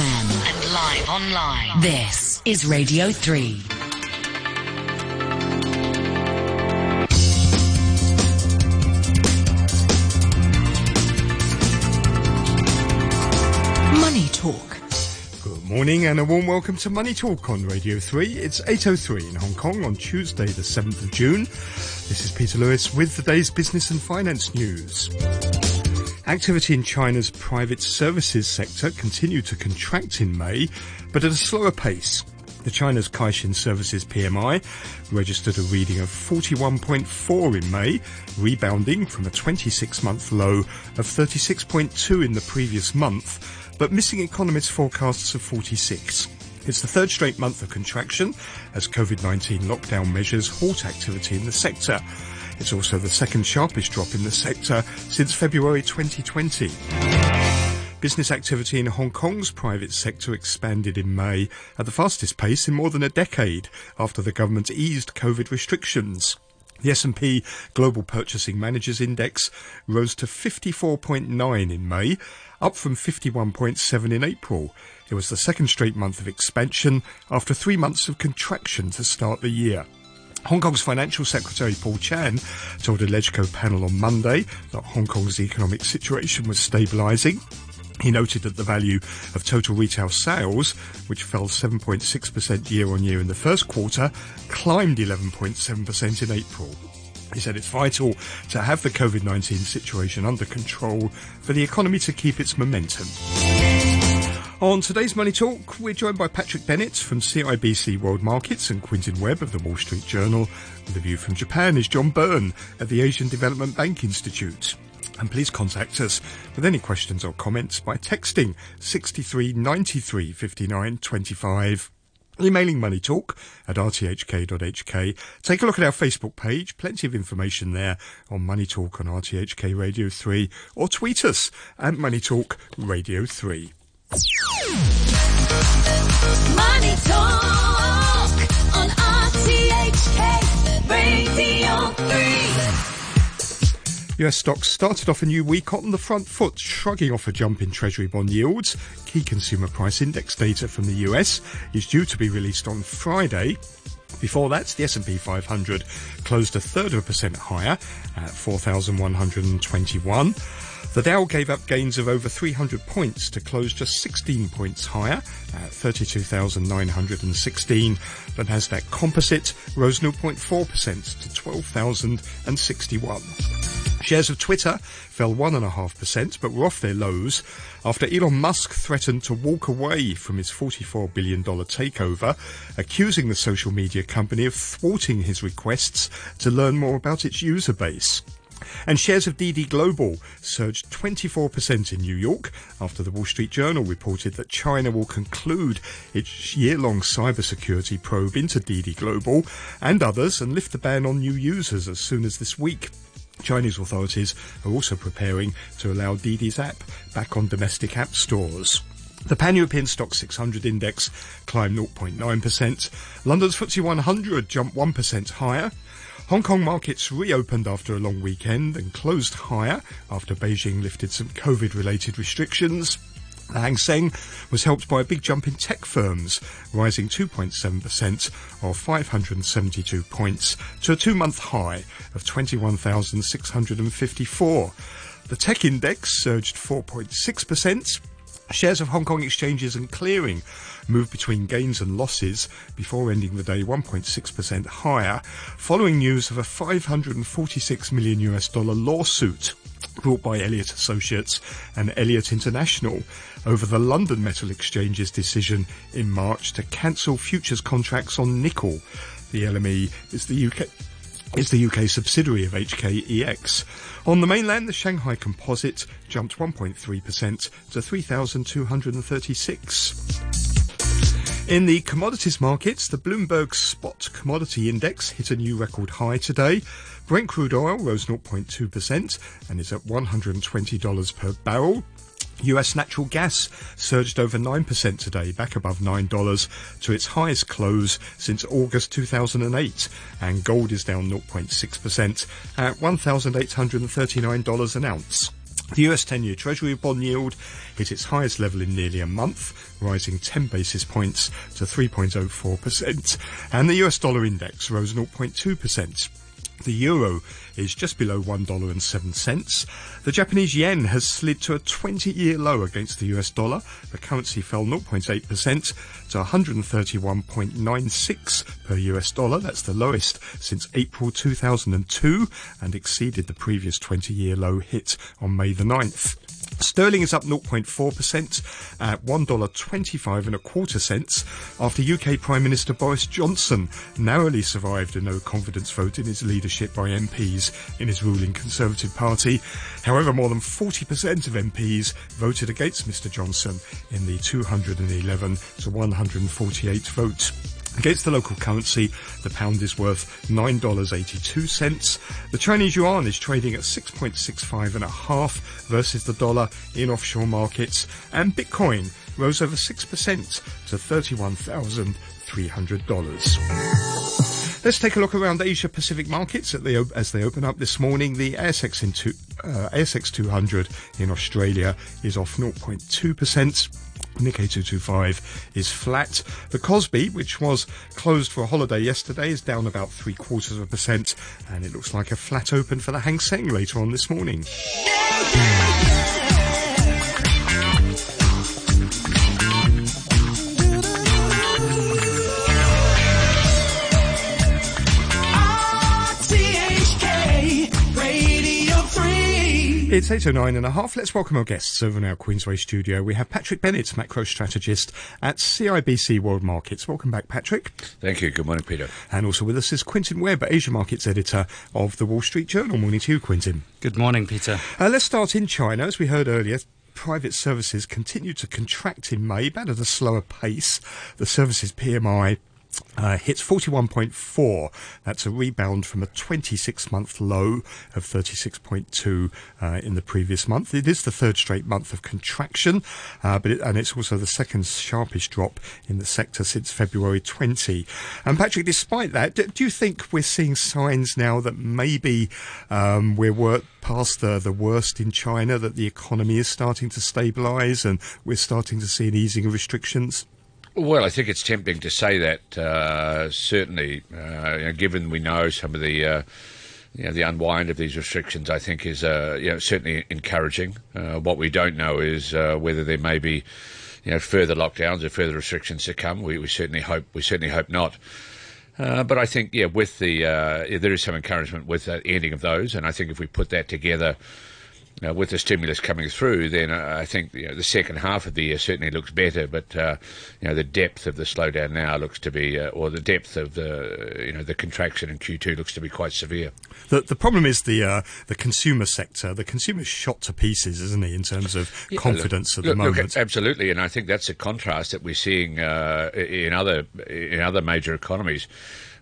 FM and live online. This is Radio 3. Money Talk. Good morning and a warm welcome to Money Talk on Radio 3. It's 8.03 in Hong Kong on Tuesday the 7th of June. This is Peter Lewis with the day's business and finance news. Activity in China's private services sector continued to contract in May, but at a slower pace. The China's Caixin Services PMI registered a reading of 41.4 in May, rebounding from a 26-month low of 36.2 in the previous month, but missing economists' forecasts of 46. It's the third straight month of contraction as COVID-19 lockdown measures halt activity in the sector. It's also the second sharpest drop in the sector since February 2020. Business activity in Hong Kong's private sector expanded in May at the fastest pace in more than a decade after the government eased COVID restrictions. The S&P Global Purchasing Managers Index rose to 54.9 in May, up from 51.7 in April. It was the second straight month of expansion after three months of contraction to start the year. Hong Kong's Financial Secretary Paul Chan told a LegCo panel on Monday that Hong Kong's economic situation was stabilising. He noted that the value of total retail sales, which fell 7.6% year on year in the first quarter, climbed 11.7% in April. He said it's vital to have the COVID-19 situation under control for the economy to keep its momentum. On today's Money Talk, we're joined by Patrick Bennett from CIBC World Markets and Quintin Webb of the Wall Street Journal. A view from Japan is John Beirne at the Asian Development Bank Institute. And please contact us with any questions or comments by texting 63 93 59 25. Emailing moneytalk at rthk.hk. Take a look at our Facebook page, plenty of information there on Money Talk on RTHK Radio 3, or tweet us at Money Talk Radio 3. Money Talk on RTHK Radio 3. US stocks started off a new week on the front foot, shrugging off a jump in Treasury bond yields. Key consumer price index data from the US is due to be released on Friday. Before that, the S&P 500 closed a third of a percent higher at 4,121. The Dow gave up gains of over 300 points to close just 16 points higher at 32,916. The Nasdaq Composite rose 0.4% to 12,061. Shares of Twitter fell 1.5%, but were off their lows after Elon Musk threatened to walk away from his $44 billion takeover, accusing the social media company of thwarting his requests to learn more about its user base. And shares of Didi Global surged 24% in New York after the Wall Street Journal reported that China will conclude its year-long cybersecurity probe into Didi Global and others and lift the ban on new users as soon as this week. Chinese authorities are also preparing to allow Didi's app back on domestic app stores. The Pan-European Stoxx 600 index climbed 0.9%. London's FTSE 100 jumped 1% higher. Hong Kong markets reopened after a long weekend and closed higher after Beijing lifted some COVID-related restrictions. The Hang Seng was helped by a big jump in tech firms, rising 2.7% or 572 points to a two-month high of 21,654. The tech index surged 4.6%. Shares of Hong Kong exchanges and clearing moved between gains and losses before ending the day 1.6% higher, following news of a 546 million US dollar lawsuit brought by Elliott Associates and Elliott International over the London Metal Exchange's decision in March to cancel futures contracts on nickel. The LME is the UK is the UK subsidiary of HKEX. On the mainland, the Shanghai Composite jumped 1.3% to 3,236. In the commodities markets, the Bloomberg Spot Commodity Index hit a new record high today. Brent crude oil rose 0.2% and is at $120 per barrel. US natural gas surged over 9% today, back above $9 to its highest close since August 2008. And gold is down 0.6% at $1,839 an ounce. The US 10 year Treasury bond yield hit its highest level in nearly a month, rising 10 basis points to 3.04%, and the US dollar index rose 0.2%. The euro is just below $1.07. The Japanese yen has slid to a 20 year low against the US dollar. The currency fell 0.8% to 131.96 per US dollar. That's the lowest since April 2002 and exceeded the previous 20 year low hit on May the 9th. Sterling is up 0.4% at $1.25 and a quarter cents after UK Prime Minister Boris Johnson narrowly survived a no confidence vote in his leadership by MPs in his ruling Conservative Party. However, more than 40% of MPs voted against Mr Johnson in the 211 to 148 vote. Against the local currency, the pound is worth $9.82. The Chinese yuan is trading at 6.65 and a half versus the dollar in offshore markets. And Bitcoin rose over 6% to $31,300. Let's take a look around Asia Pacific markets they, as they open up this morning. The ASX, in two, uh, ASX 200 in Australia is off 0.2%. Nikkei 225 is flat. The Kospi, which was closed for a holiday yesterday, is down about three quarters of a percent, and it looks like a flat open for the Hang Seng later on this morning. It's 8.09 and a half. Let's welcome our guests over in our Queensway studio. We have Patrick Bennett, macro strategist at CIBC World Markets. Welcome back, Patrick. Thank you. Good morning, Peter. And also with us is Quintin Webb, Asia Markets editor of the Wall Street Journal. Morning to you, Quintin. Good morning, Peter. Uh, let's start in China. As we heard earlier, private services continued to contract in May, but at a slower pace. The services PMI uh, hits 41.4. That's a rebound from a 26 month low of 36.2 uh, in the previous month. It is the third straight month of contraction, uh, but it, and it's also the second sharpest drop in the sector since February 20. And Patrick, despite that, do, do you think we're seeing signs now that maybe um, we're past the, the worst in China, that the economy is starting to stabilise and we're starting to see an easing of restrictions? Well, I think it's tempting to say that. Uh, certainly, uh, you know, given we know some of the. Uh, you know, the unwind of these restrictions, I think, is uh, you know, certainly encouraging. Uh, what we don't know is uh, whether there may be, you know, further lockdowns or further restrictions to come. We, we certainly hope. We certainly hope not. Uh, but I think, yeah, with the uh, there is some encouragement with the ending of those, and I think if we put that together uh, with the stimulus coming through, then I think you know, the second half of the year certainly looks better. But uh, you know, the depth of the slowdown now looks to be, uh, or the depth of the you know the contraction in Q2 looks to be quite severe. The, the problem is the uh, the consumer sector. The consumer's shot to pieces, isn't he, in terms of Yeah, confidence look, at the look, moment? Look, absolutely, and I think that's a contrast that we're seeing uh, in other in other major economies.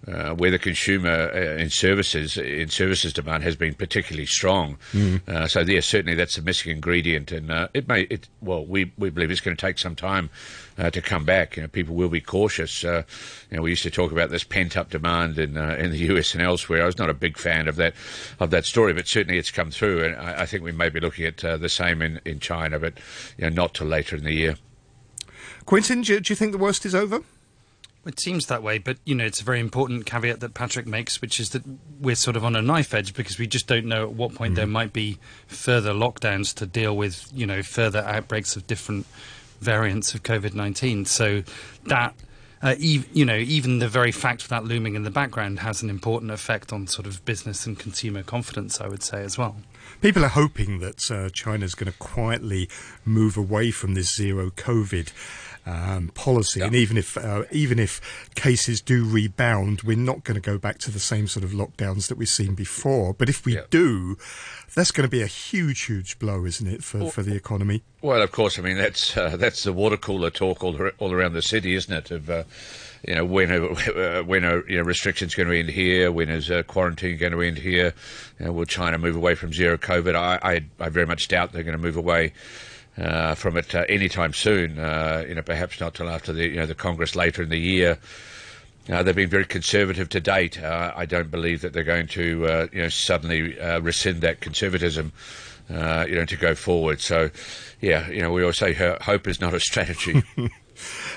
Uh, where the consumer uh, in services in services demand has been particularly strong, uh, so yeah, certainly that's a missing ingredient, and uh, it may it well we, we believe it's going to take some time uh, to come back. You know, people will be cautious. Uh, you know, we used to talk about this pent up demand in uh, in the US and elsewhere. I was not a big fan of that of that story, but certainly it's come through, and I, I think we may be looking at uh, the same in, in China, but you know, not till later in the year. Quintin, do, do you think the worst is over? It seems that way, but you know, it's a very important caveat that Patrick makes, which is that we're sort of on a knife edge because we just don't know at what point there might be further lockdowns to deal with, you know, further outbreaks of different variants of COVID nineteen. So that. Uh, ev- you know, even the very fact of that looming in the background has an important effect on sort of business and consumer confidence, I would say, as well. People are hoping that uh, China's going to quietly move away from this zero COVID um, policy, and even if uh, even if cases do rebound, we're not going to go back to the same sort of lockdowns that we've seen before. But if we Yeah. do, that's going to be a huge, huge blow, isn't it, for, for the economy? Well, of course. I mean, that's uh, that's the water cooler talk all, all around the city, isn't it? Of uh, you know when are, uh, when are you know restrictions going to end here? When is uh, quarantine going to end here? You know, will China move away from zero COVID? I I, I very much doubt they're going to move away. Uh, from it uh, anytime soon, uh, you know, perhaps not till after the you know the Congress later in the year. Uh, they've been very conservative to date. Uh, I don't believe that they're going to, uh, you know, suddenly rescind that conservatism. you know, to go forward. So, yeah, you know, we always say hope is not a strategy.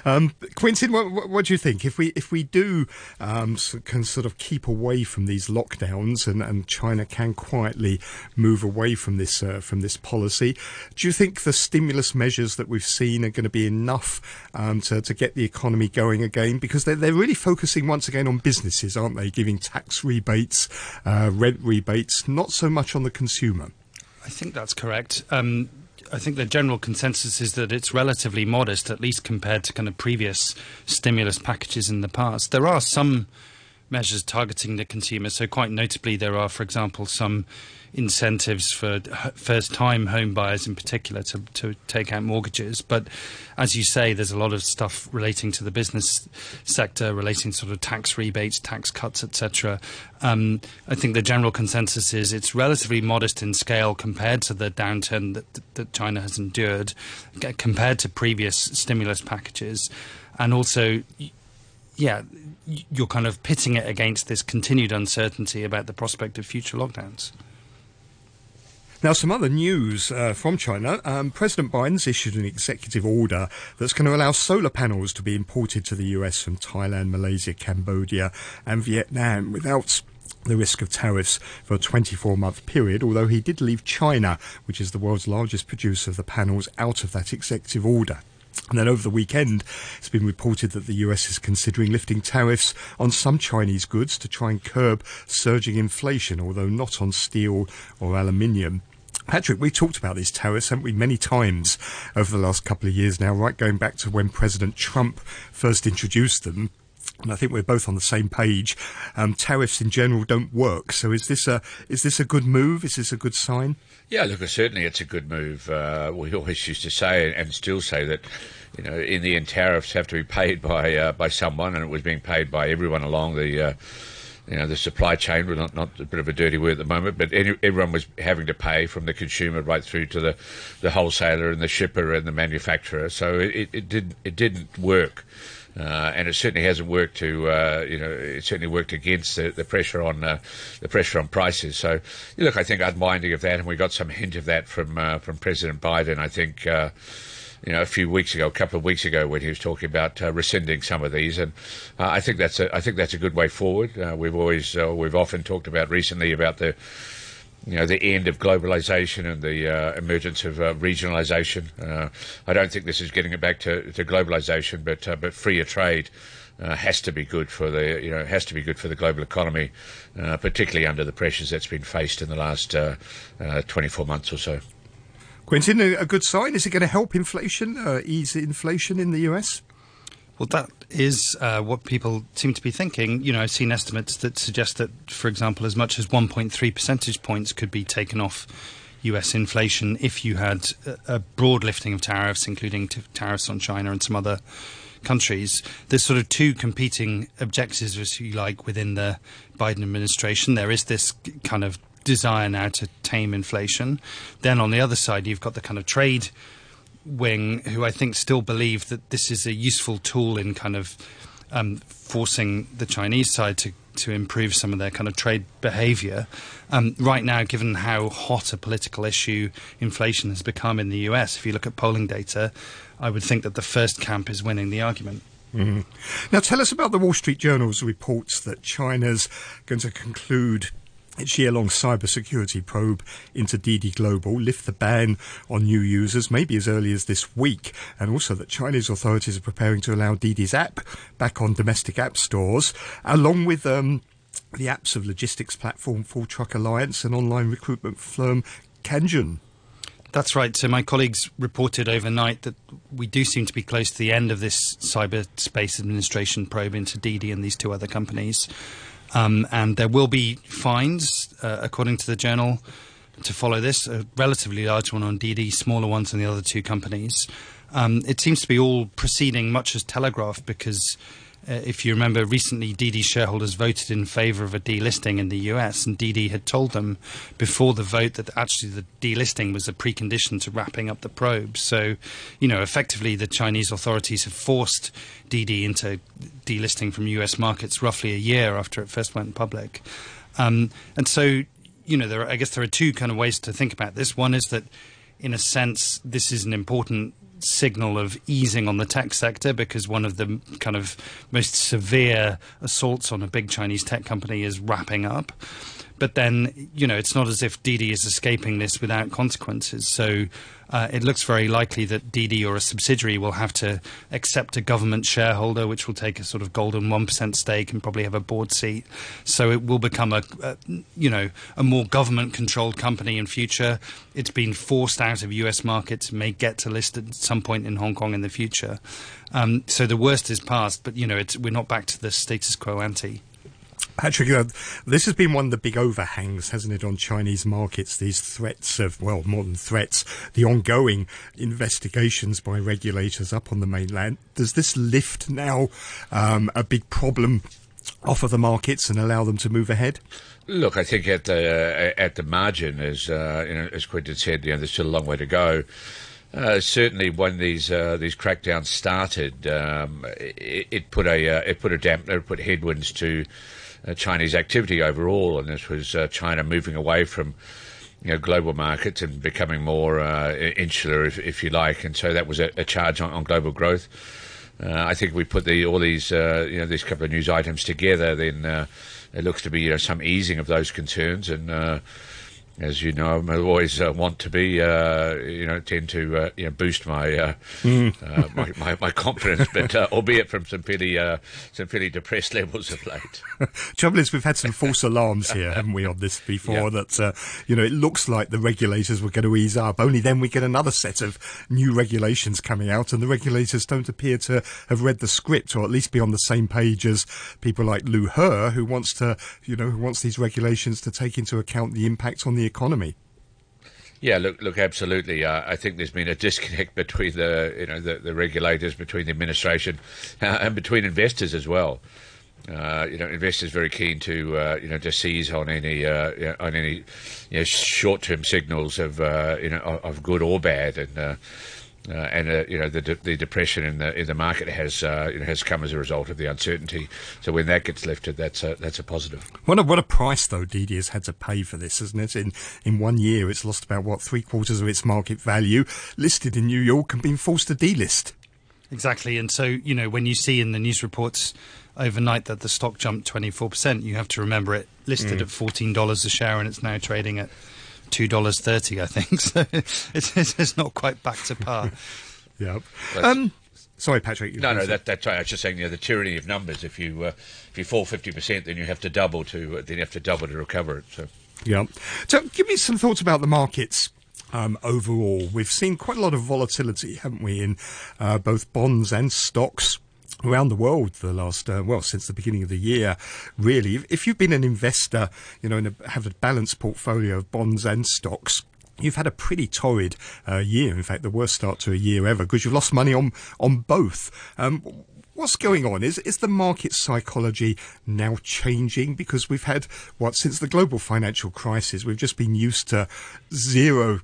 Um, Quintin, what, what, do you think? If we if we do um, can sort of keep away from these lockdowns and, and China can quietly move away from this uh, from this policy, do you think the stimulus measures that we've seen are going to be enough um, to, to get the economy going again? Because they're, they're really focusing once again on businesses, aren't they? Giving tax rebates, uh, rent rebates, not so much on the consumer. I think that's correct. Um, I think the general consensus is that it's relatively modest, at least compared to kind of previous stimulus packages in the past. There are some measures targeting the consumer. So, quite notably, there are, for example, some incentives for first time home buyers in particular to, to take out mortgages. But as you say, there's a lot of stuff relating to the business sector, relating to sort of tax rebates, tax cuts, etc. Um, I think the general consensus is it's relatively modest in scale compared to the downturn that, that China has endured, compared to previous stimulus packages. And also, yeah, you're kind of pitting it against this continued uncertainty about the prospect of future lockdowns. Now, some other news uh, from China. Um, President Biden's issued an executive order that's going to allow solar panels to be imported to the US from Thailand, Malaysia, Cambodia, and Vietnam without the risk of tariffs for a 24 month period, although he did leave China, which is the world's largest producer of the panels, out of that executive order. And then over the weekend, it's been reported that the US is considering lifting tariffs on some Chinese goods to try and curb surging inflation, although not on steel or aluminium. Patrick, we talked about these tariffs, haven't we, many times over the last couple of years now, right going back to when President Trump first introduced them. And I think we're both on the same page. Um, tariffs in general don't work. So is this a is this a good move? Is this a good sign? Yeah, look, certainly it's a good move. Uh, we always used to say and still say that, you know, in the end, tariffs have to be paid by uh, by someone, and it was being paid by everyone along the. Uh, you know, the supply chain was not, not a bit of a dirty word at the moment, but any, everyone was having to pay from the consumer right through to the, the wholesaler and the shipper and the manufacturer. So it, it didn't it didn't work. Uh, and it certainly hasn't worked to, uh, you know, it certainly worked against the, the pressure on uh, the pressure on prices. So, look, I think unwinding of that, and we got some hint of that from uh, from President Biden. I think uh, you know, a few weeks ago, a couple of weeks ago, when he was talking about uh, rescinding some of these, and I think that's a I think that's a good way forward. We've always we've often talked about recently about the you know the end of globalization and the uh, emergence of uh, regionalization. I don't think this is getting it back to, to globalization, but but freer trade. has to be good for the you know has to be good for the global economy, particularly under the pressures that's been faced in the last 24 months or so. Quintin, a, good sign? Is it going to help inflation, uh, ease inflation in the US? Well, that is uh, what people seem to be thinking. You know, I've seen estimates that suggest that, for example, as much as 1.3 percentage points could be taken off US inflation if you had a, broad lifting of tariffs, including t- tariffs on China and some other countries. There's sort of two competing objectives, if you like, within the Biden administration. There is this kind of desire now to tame inflation. Then on the other side, you've got the kind of trade wing who I think still believe that this is a useful tool in kind of um, forcing the Chinese side to to improve some of their kind of trade behaviour. Um, right now, given how hot a political issue inflation has become in the US, if you look at polling data, I would think that the first camp is winning the argument. Mm. Now, tell us about the Wall Street Journal's reports that China's going to conclude year-long cybersecurity probe into Didi Global lift the ban on new users maybe as early as this week, and also that Chinese authorities are preparing to allow Didi's app back on domestic app stores, along with um, the apps of logistics platform Full Truck Alliance and online recruitment firm Kanzhun. That's right. So my colleagues reported overnight that we do seem to be close to the end of this cyberspace administration probe into Didi and these two other companies. Um, and there will be fines, uh, according to the journal, to follow this. A relatively large one on Didi, smaller ones on the other two companies. Um, it seems to be all proceeding much as telegraphed because uh, if you remember, recently Didi shareholders voted in favour of a delisting in the US, and Didi had told them before the vote that actually the delisting was a precondition to wrapping up the probe. So, you know, effectively the Chinese authorities have forced Didi into delisting from US markets roughly a year after it first went public. Um, and so, you you know, there are, I guess there are two kind of ways to think about this. One is that, in a sense, this is an important signal of easing on the tech sector because one of the kind of most severe assaults on a big Chinese tech company is wrapping up. But then, you know, it's not as if Didi is escaping this without consequences. So uh, it looks very likely that Didi or a subsidiary will have to accept a government shareholder, which will take a sort of golden 1% stake and probably have a board seat. So it will become a, a you know, a more government controlled company in future. It's been forced out of US markets, may get to list at some point in Hong Kong in the future. Um, so the worst is past, but, you know, we're not back to the status quo ante. Patrick, uh, this has been one of the big overhangs, hasn't it, on Chinese markets? These threats of, well, more than threats, the ongoing investigations by regulators up on the mainland. Does this lift now um, a big problem off of the markets and allow them to move ahead? Look, I think at the uh, at the margin, as uh, you know, as Quintin said, you know, there's still a long way to go. Uh, certainly, when these uh, these crackdowns started, um, it, it, put a uh, it put a dampener, it put headwinds to Chinese activity overall, and this was uh, China moving away from you know, global markets and becoming more uh, insular, if, if, you like, and so that was a, a charge on, on, global growth. Uh, I think we put the, all these uh, you know these couple of news items together, then uh, it looks to be you know, some easing of those concerns and as you know, I always uh, want to be, uh, you know, tend to uh, you know, boost my, uh, mm. my, my, my confidence, but uh, albeit from some fairly uh, some fairly depressed levels of late. Trouble is, we've had some false alarms here, haven't we, on this before? Yeah. That you know, it looks like the regulators were going to ease up. Only then we get another set of new regulations coming out, and the regulators don't appear to have read the script, or at least be on the same page as people like Liu He, who wants to, you know, who wants these regulations to take into account the impact on the economy. Yeah, look, look, absolutely. Uh, I think there's been a disconnect between the, you know, the, the regulators, between the administration, uh, and between investors as well. Uh, you know, investors very keen to, uh, you know, to seize on any, uh, on any, you know, short-term signals of, uh, you know, of good or bad, and uh, and uh, you know the de- the depression in the in the market has uh, you know, has come as a result of the uncertainty. So when that gets lifted, that's a, that's a positive. What a, what a price though Didi has had to pay for this, isn't it? In in one year, it's lost about what three quarters of its market value, listed in New York, and been forced to delist. Exactly, and so you know when you see in the news reports overnight that the stock jumped twenty four percent, you have to remember it listed mm. at fourteen dollars a share, and it's now trading at two dollars thirty, I think. So it's, it's, not quite back to par. yep. Um, sorry, Patrick. No, no, that, that's right. I was just saying, you know, the tyranny of numbers. If you uh, if you fall fifty percent, then you have to double to uh, then you have to double to recover it. So. Yeah. So, give me some thoughts about the markets. Um, overall, we've seen quite a lot of volatility, haven't we, in uh, both bonds and stocks around the world the last uh, well since the beginning of the year really if you've been an investor you know and have a balanced portfolio of bonds and stocks You've had a pretty torrid uh, year. In fact, the worst start to a year ever because you've lost money on on both. Um, what's going on? Is is the market psychology now changing? Because we've had what since the global financial crisis, we've just been used to zero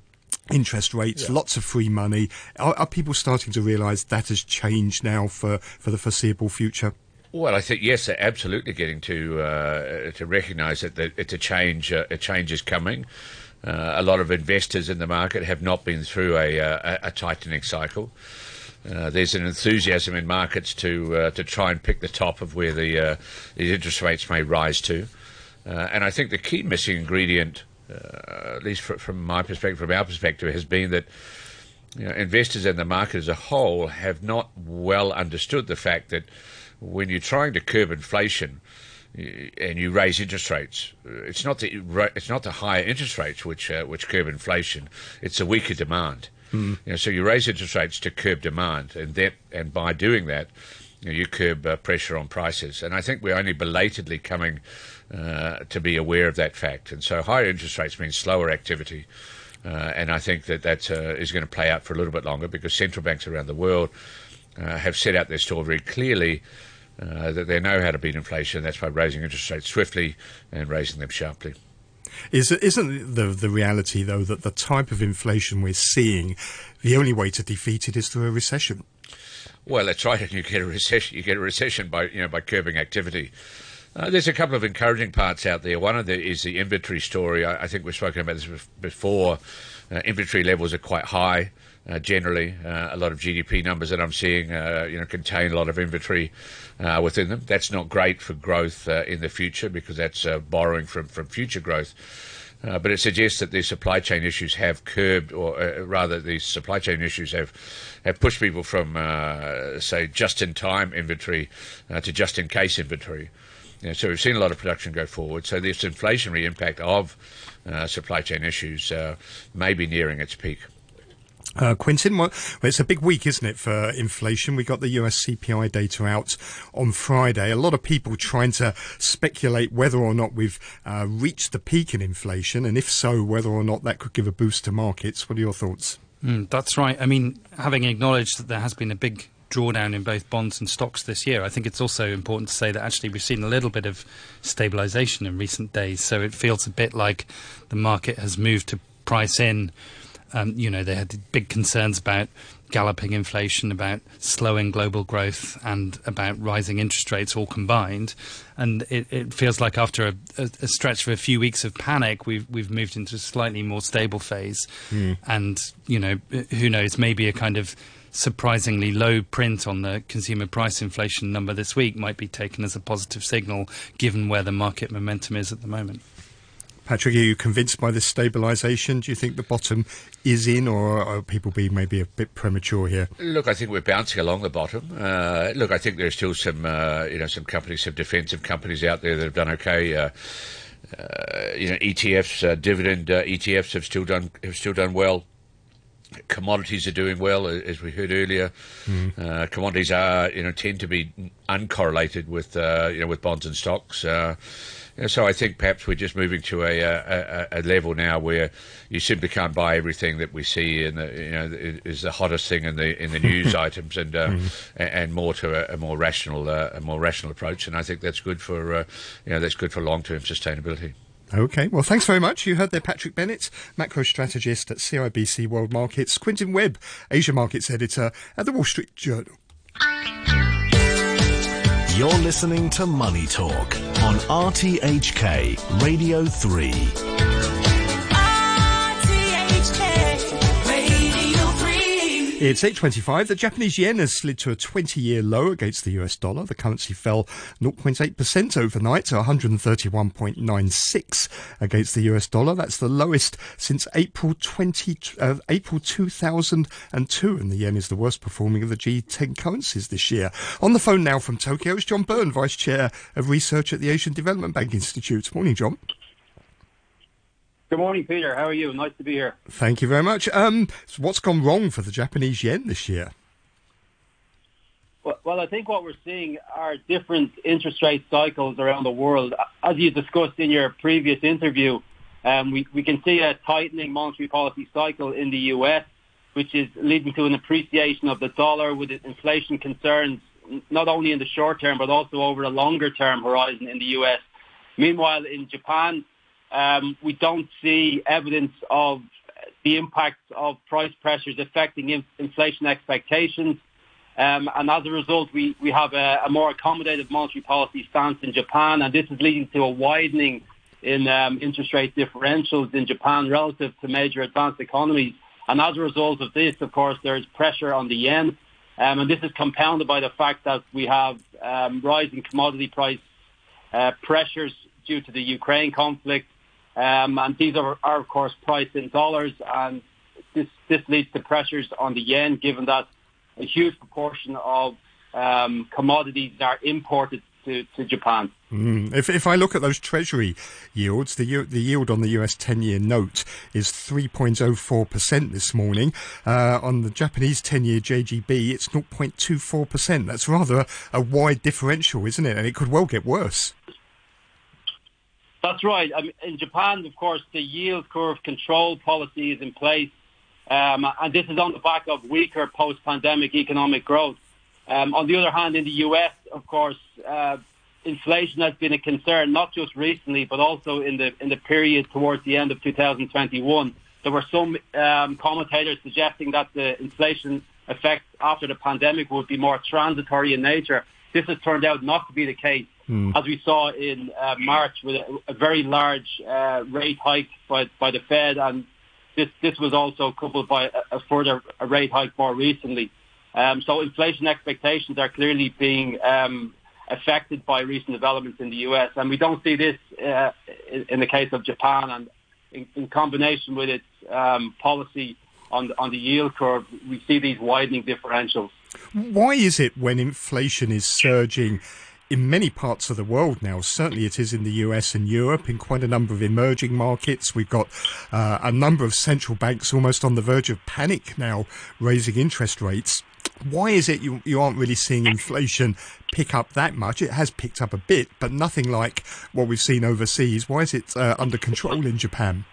interest rates, yeah. lots of free money. Are, are people starting to realise that has changed now for, for the foreseeable future? Well, I think yes, they're absolutely getting to uh, to recognise that it's a change. Uh, a change is coming. Uh, a lot of investors in the market have not been through a, uh, a, a tightening cycle. Uh, there's an enthusiasm in markets to uh, to try and pick the top of where the the interest rates may rise to, and I think the key missing ingredient uh, at least from my perspective, from our perspective, has been that you know, investors and the market as a whole have not well understood the fact that when you're trying to curb inflation and you raise interest rates, uh, it's not the it's not the higher interest rates which uh, which curb inflation. It's a weaker demand. Mm. You know, so you raise interest rates to curb demand, and that and by doing that, you, know, you curb uh, pressure on prices. And I think we're only belatedly coming uh, to be aware of that fact. And so higher interest rates mean slower activity. Uh, and I think that that uh, is going to play out for a little bit longer because central banks around the world uh, have set out their stall very clearly uh, that they know how to beat inflation. That's by raising interest rates swiftly and raising them sharply. Is, isn't the the reality though that the type of inflation we're seeing, the only way to defeat it is through a recession? Well, that's right. And you get a recession. You get a recession by you know by curbing activity. Uh, there's a couple of encouraging parts out there. One of the is the inventory story. I, I think we've spoken about this before. Uh, inventory levels are quite high. Uh, generally, uh, a lot of GDP numbers that I'm seeing, uh, you know, contain a lot of inventory uh, within them. That's not great for growth in the future because that's borrowing from, from future growth. Uh, but it suggests that these supply chain issues have curbed, or uh, rather, these supply chain issues have have pushed people from, uh, say, just-in-time inventory uh, to just-in-case inventory. You know, so we've seen a lot of production go forward. So this inflationary impact of uh, supply chain issues uh, may be nearing its peak. Uh, Quintin, well, it's a big week, isn't it, for inflation? We got the US CPI data out on Friday. A lot of people trying to speculate whether or not we've uh, reached the peak in inflation, and if so, whether or not that could give a boost to markets. What are your thoughts? Mm, that's right. I mean, having acknowledged that there has been a big drawdown in both bonds and stocks this year, I think it's also important to say that actually we've seen a little bit of stabilization in recent days. So it feels a bit like the market has moved to price in. Um, you know, they had big concerns about galloping inflation, about slowing global growth, and about rising interest rates all combined. And it, it feels like after a, a, a stretch of a few weeks of panic, we've we've moved into a slightly more stable phase. And you know, who knows? Maybe a kind of surprisingly low print on the consumer price inflation number this week might be taken as a positive signal, given where the market momentum is at the moment. Patrick, are you convinced by this stabilisation? Do you think the bottom is in, or are people being maybe a bit premature here? Look, I think we're bouncing along the bottom. Uh, look, I think there's still some, uh, you know, some companies, some defensive companies out there that have done okay. Uh, uh, you know, ETFs, uh, dividend uh, ETFs have still done have still done well. Commodities are doing well, as we heard earlier. Uh, commodities are, you know, tend to be uncorrelated with, uh, you know, with bonds and stocks. Uh, so I think perhaps we're just moving to a, a, a level now where you simply can't buy everything that we see in the, you know, is the hottest thing in the in the news items, and uh, a- and more to a, a more rational uh, a more rational approach. And I think that's good for, uh, you know, that's good for long term sustainability. Okay, well, thanks very much. You heard there Patrick Bennett, macro strategist at CIBC World Markets, Quintin Webb, Asia Markets editor at the Wall Street Journal. You're listening to Money Talk on RTHK Radio 3. RTHK Radio 3. It's 8.25. The Japanese yen has slid to a 20-year low against the US dollar. The currency fell 0.8% overnight to 131.96 against the US dollar. That's the lowest since April 20, uh, April 2002, and the yen is the worst performing of the G10 currencies this year. On the phone now from Tokyo is John Beirne, Vice Chair of Research at the Asian Development Bank Institute. Morning, John. Good morning, Peter. How are you? Nice to be here. Thank you very much. Um, so what's gone wrong for the Japanese yen this year? Well, well, I think what we're seeing are different interest rate cycles around the world. As you discussed in your previous interview, um, we, we can see a tightening monetary policy cycle in the U.S., which is leading to an appreciation of the dollar with inflation concerns, not only in the short term, but also over a longer term horizon in the U.S. Meanwhile, in Japan, um, we don't see evidence of the impact of price pressures affecting in- inflation expectations. Um, and as a result, we, we have a, a more accommodative monetary policy stance in Japan, and this is leading to a widening in um, interest rate differentials in Japan relative to major advanced economies. And as a result of this, of course, there is pressure on the yen, um, and this is compounded by the fact that we have um, rising commodity price uh, pressures due to the Ukraine conflict, um, and these are, are, of course, priced in dollars, and this, this leads to pressures on the yen, given that a huge proportion of um, commodities are imported to, to Japan. Mm. If if I look at those Treasury yields, the yield, the yield on the US ten-year note is 3.04 percent this morning. Uh, on the Japanese ten-year JGB, it's 0.24 percent. That's rather a, a wide differential, isn't it? And it could well get worse. That's right. I mean, in Japan, of course, the yield curve control policy is in place, um, and this is on the back of weaker post-pandemic economic growth. Um, on the other hand, in the U.S., of course, uh, inflation has been a concern not just recently, but also in the in the period towards the end of 2021. There were some um, commentators suggesting that the inflation effects after the pandemic would be more transitory in nature. This has turned out not to be the case. As we saw in uh, March with a, a very large uh, rate hike by, by the Fed, and this this was also coupled by a, a further a rate hike more recently. Um, so inflation expectations are clearly being um, affected by recent developments in the U.S., and we don't see this uh, in, in the case of Japan, and in, in combination with its um, policy on the, on the yield curve, we see these widening differentials. Why is it when inflation is surging in many parts of the world now? Certainly it is in the US and Europe, in quite a number of emerging markets. We've got uh, a number of central banks almost on the verge of panic now, raising interest rates. Why is it you, you aren't really seeing inflation pick up that much? It has picked up a bit, but nothing like what we've seen overseas. Why is it uh, under control in Japan?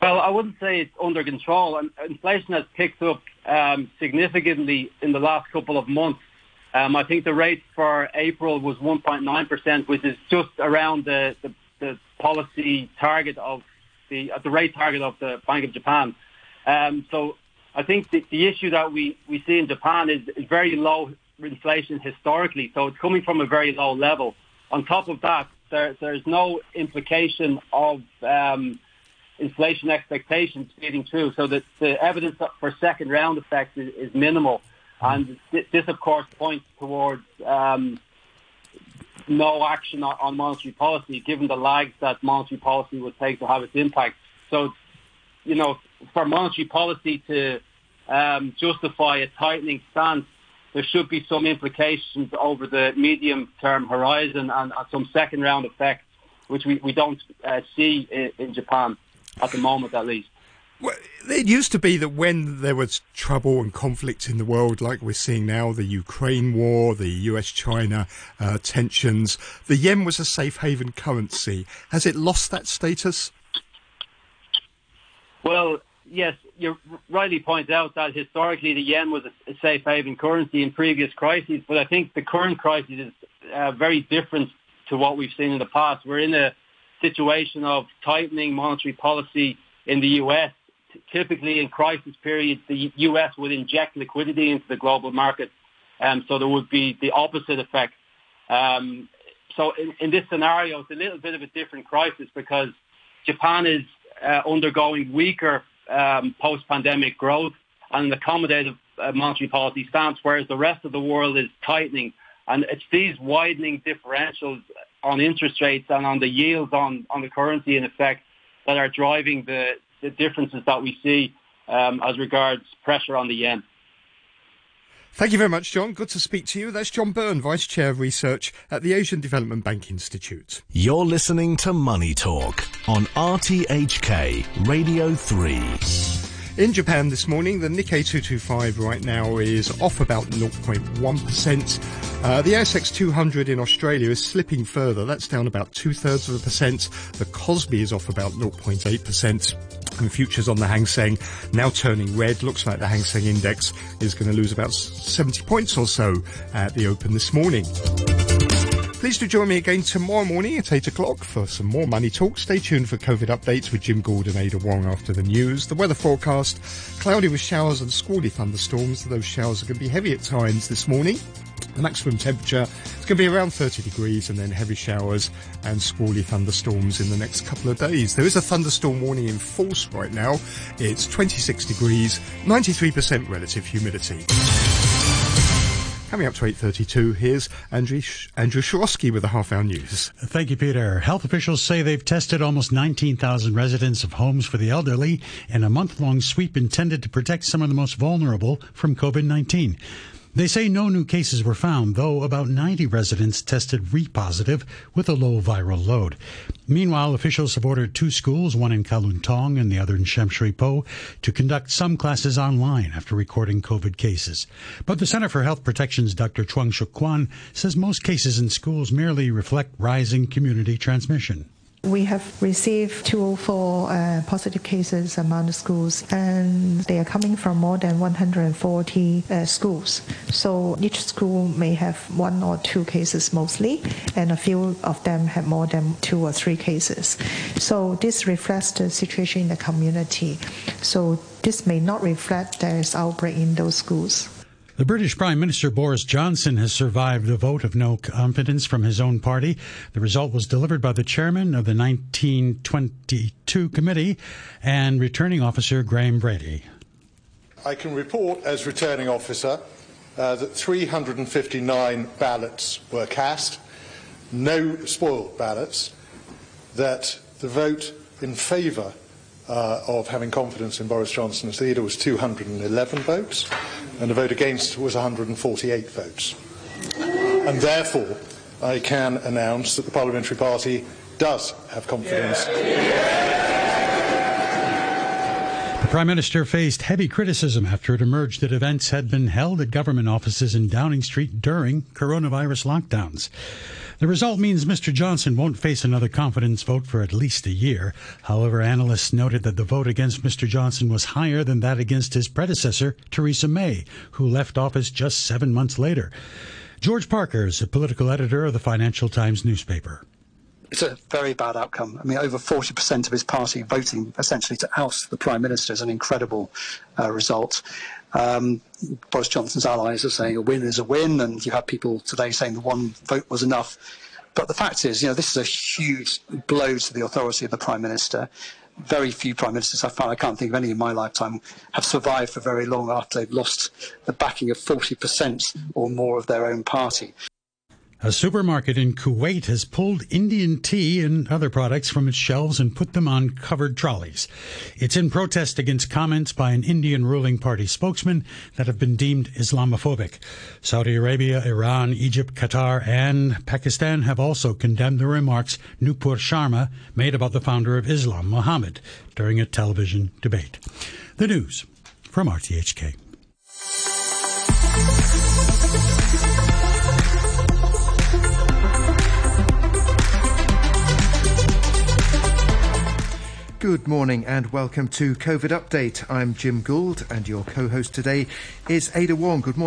Well, I wouldn't say it's under control. Inflation has picked up um, significantly in the last couple of months. Um, I think the rate for April was 1.9%, which is just around the, the, the policy target of the uh, the rate target of the Bank of Japan. Um, so I think the, the issue that we, we see in Japan is, is very low inflation historically. So it's coming from a very low level. On top of that, there, there's no implication of um, inflation expectations feeding through. So that the evidence for second round effects is, is minimal. And th- this, of course, points towards um, no action on, on monetary policy, given the lags that monetary policy would take to have its impact. So, you know, for monetary policy to um, justify a tightening stance, there should be some implications over the medium-term horizon and, and some second-round effects, which we, we don't uh, see in, in Japan at the moment, at least. Well, it used to be that when there was trouble and conflict in the world, like we're seeing now, the Ukraine war, the US-China uh, tensions, the yen was a safe haven currency. Has it lost that status? Well, yes, you rightly point out that historically the yen was a, a safe haven currency in previous crises, but I think the current crisis is uh, very different to what we've seen in the past. We're in a situation of tightening monetary policy in the US. Typically, in crisis periods, the US would inject liquidity into the global market, um, so there would be the opposite effect. Um, so, in, in this scenario, it's a little bit of a different crisis because Japan is uh, undergoing weaker um, post-pandemic growth and an accommodative uh, monetary policy stance, whereas the rest of the world is tightening. And it's these widening differentials on interest rates and on the yields on, on the currency in effect that are driving the, the differences that we see um, as regards pressure on the yen. Thank you very much, John. Good to speak to you. That's John Beirne, Vice Chair of Research at the Asian Development Bank Institute. You're listening to Money Talk on RTHK Radio 3. In Japan this morning, the Nikkei 225 right now is off about 0.1%. Uh, the ASX 200 in Australia is slipping further. That's down about two thirds of a percent. The Kospi is off about 0.8%. And futures on the Hang Seng now turning red. Looks like the Hang Seng index is going to lose about 70 points or so at the open this morning. Please do join me again tomorrow morning at 8 o'clock for some more money talk. Stay tuned for COVID updates with Jim Gould and Ada Wong after the news. The weather forecast, cloudy with showers and squally thunderstorms. Those showers are going to be heavy at times this morning. The maximum temperature is going to be around 30 degrees and then heavy showers and squally thunderstorms in the next couple of days. There is a thunderstorm warning in force right now. It's 26 degrees, 93% relative humidity. Coming up to 8.32, here's Andrew, Sh- Andrew Shorosky with the Half Hour News. Thank you, Peter. Health officials say they've tested almost 19,000 residents of homes for the elderly in a month long sweep intended to protect some of the most vulnerable from COVID 19. They say no new cases were found, though about 90 residents tested re-positive with a low viral load. Meanwhile, officials have ordered two schools, one in Kowloon Tong and the other in Sham Shui Po, to conduct some classes online after recording COVID cases. But the Center for Health Protection's Dr. Chuang Shuk Kwan says most cases in schools merely reflect rising community transmission. We have received 204 uh, positive cases among the schools, and they are coming from more than 140 uh, schools. So each school may have one or two cases mostly, and a few of them have more than two or three cases. So this reflects the situation in the community. So this may not reflect there is outbreak in those schools. The British Prime Minister Boris Johnson has survived a vote of no confidence from his own party. The result was delivered by the chairman of the 1922 committee and returning officer Graham Brady. I can report as returning officer uh, that 359 ballots were cast, no spoiled ballots, that the vote in favour uh, of having confidence in Boris Johnson as leader was 211 votes, and the vote against was 148 votes. And therefore, I can announce that the Parliamentary Party does have confidence. The Prime Minister faced heavy criticism after it emerged that events had been held at government offices in Downing Street during coronavirus lockdowns. The result means Mr. Johnson won't face another confidence vote for at least a year. However, analysts noted that the vote against Mr. Johnson was higher than that against his predecessor, Theresa May, who left office just seven months later. George Parker is a political editor of the Financial Times newspaper it's a very bad outcome. I mean, over 40% of his party voting essentially to oust the Prime Minister is an incredible uh, result. Um, Boris Johnson's allies are saying a win is a win, and you have people today saying the one vote was enough. But the fact is, you know, this is a huge blow to the authority of the Prime Minister. Very few Prime Ministers I've found, I can't think of any in my lifetime, have survived for very long after they've lost the backing of 40% or more of their own party. A supermarket in Kuwait has pulled Indian tea and other products from its shelves and put them on covered trolleys. It's in protest against comments by an Indian ruling party spokesman that have been deemed Islamophobic. Saudi Arabia, Iran, Egypt, Qatar, and Pakistan have also condemned the remarks Nupur Sharma made about the founder of Islam, Muhammad, during a television debate. The news from RTHK. Good morning and welcome to COVID Update. I'm Jim Gould and your co host today is Ada Wong. Good morning.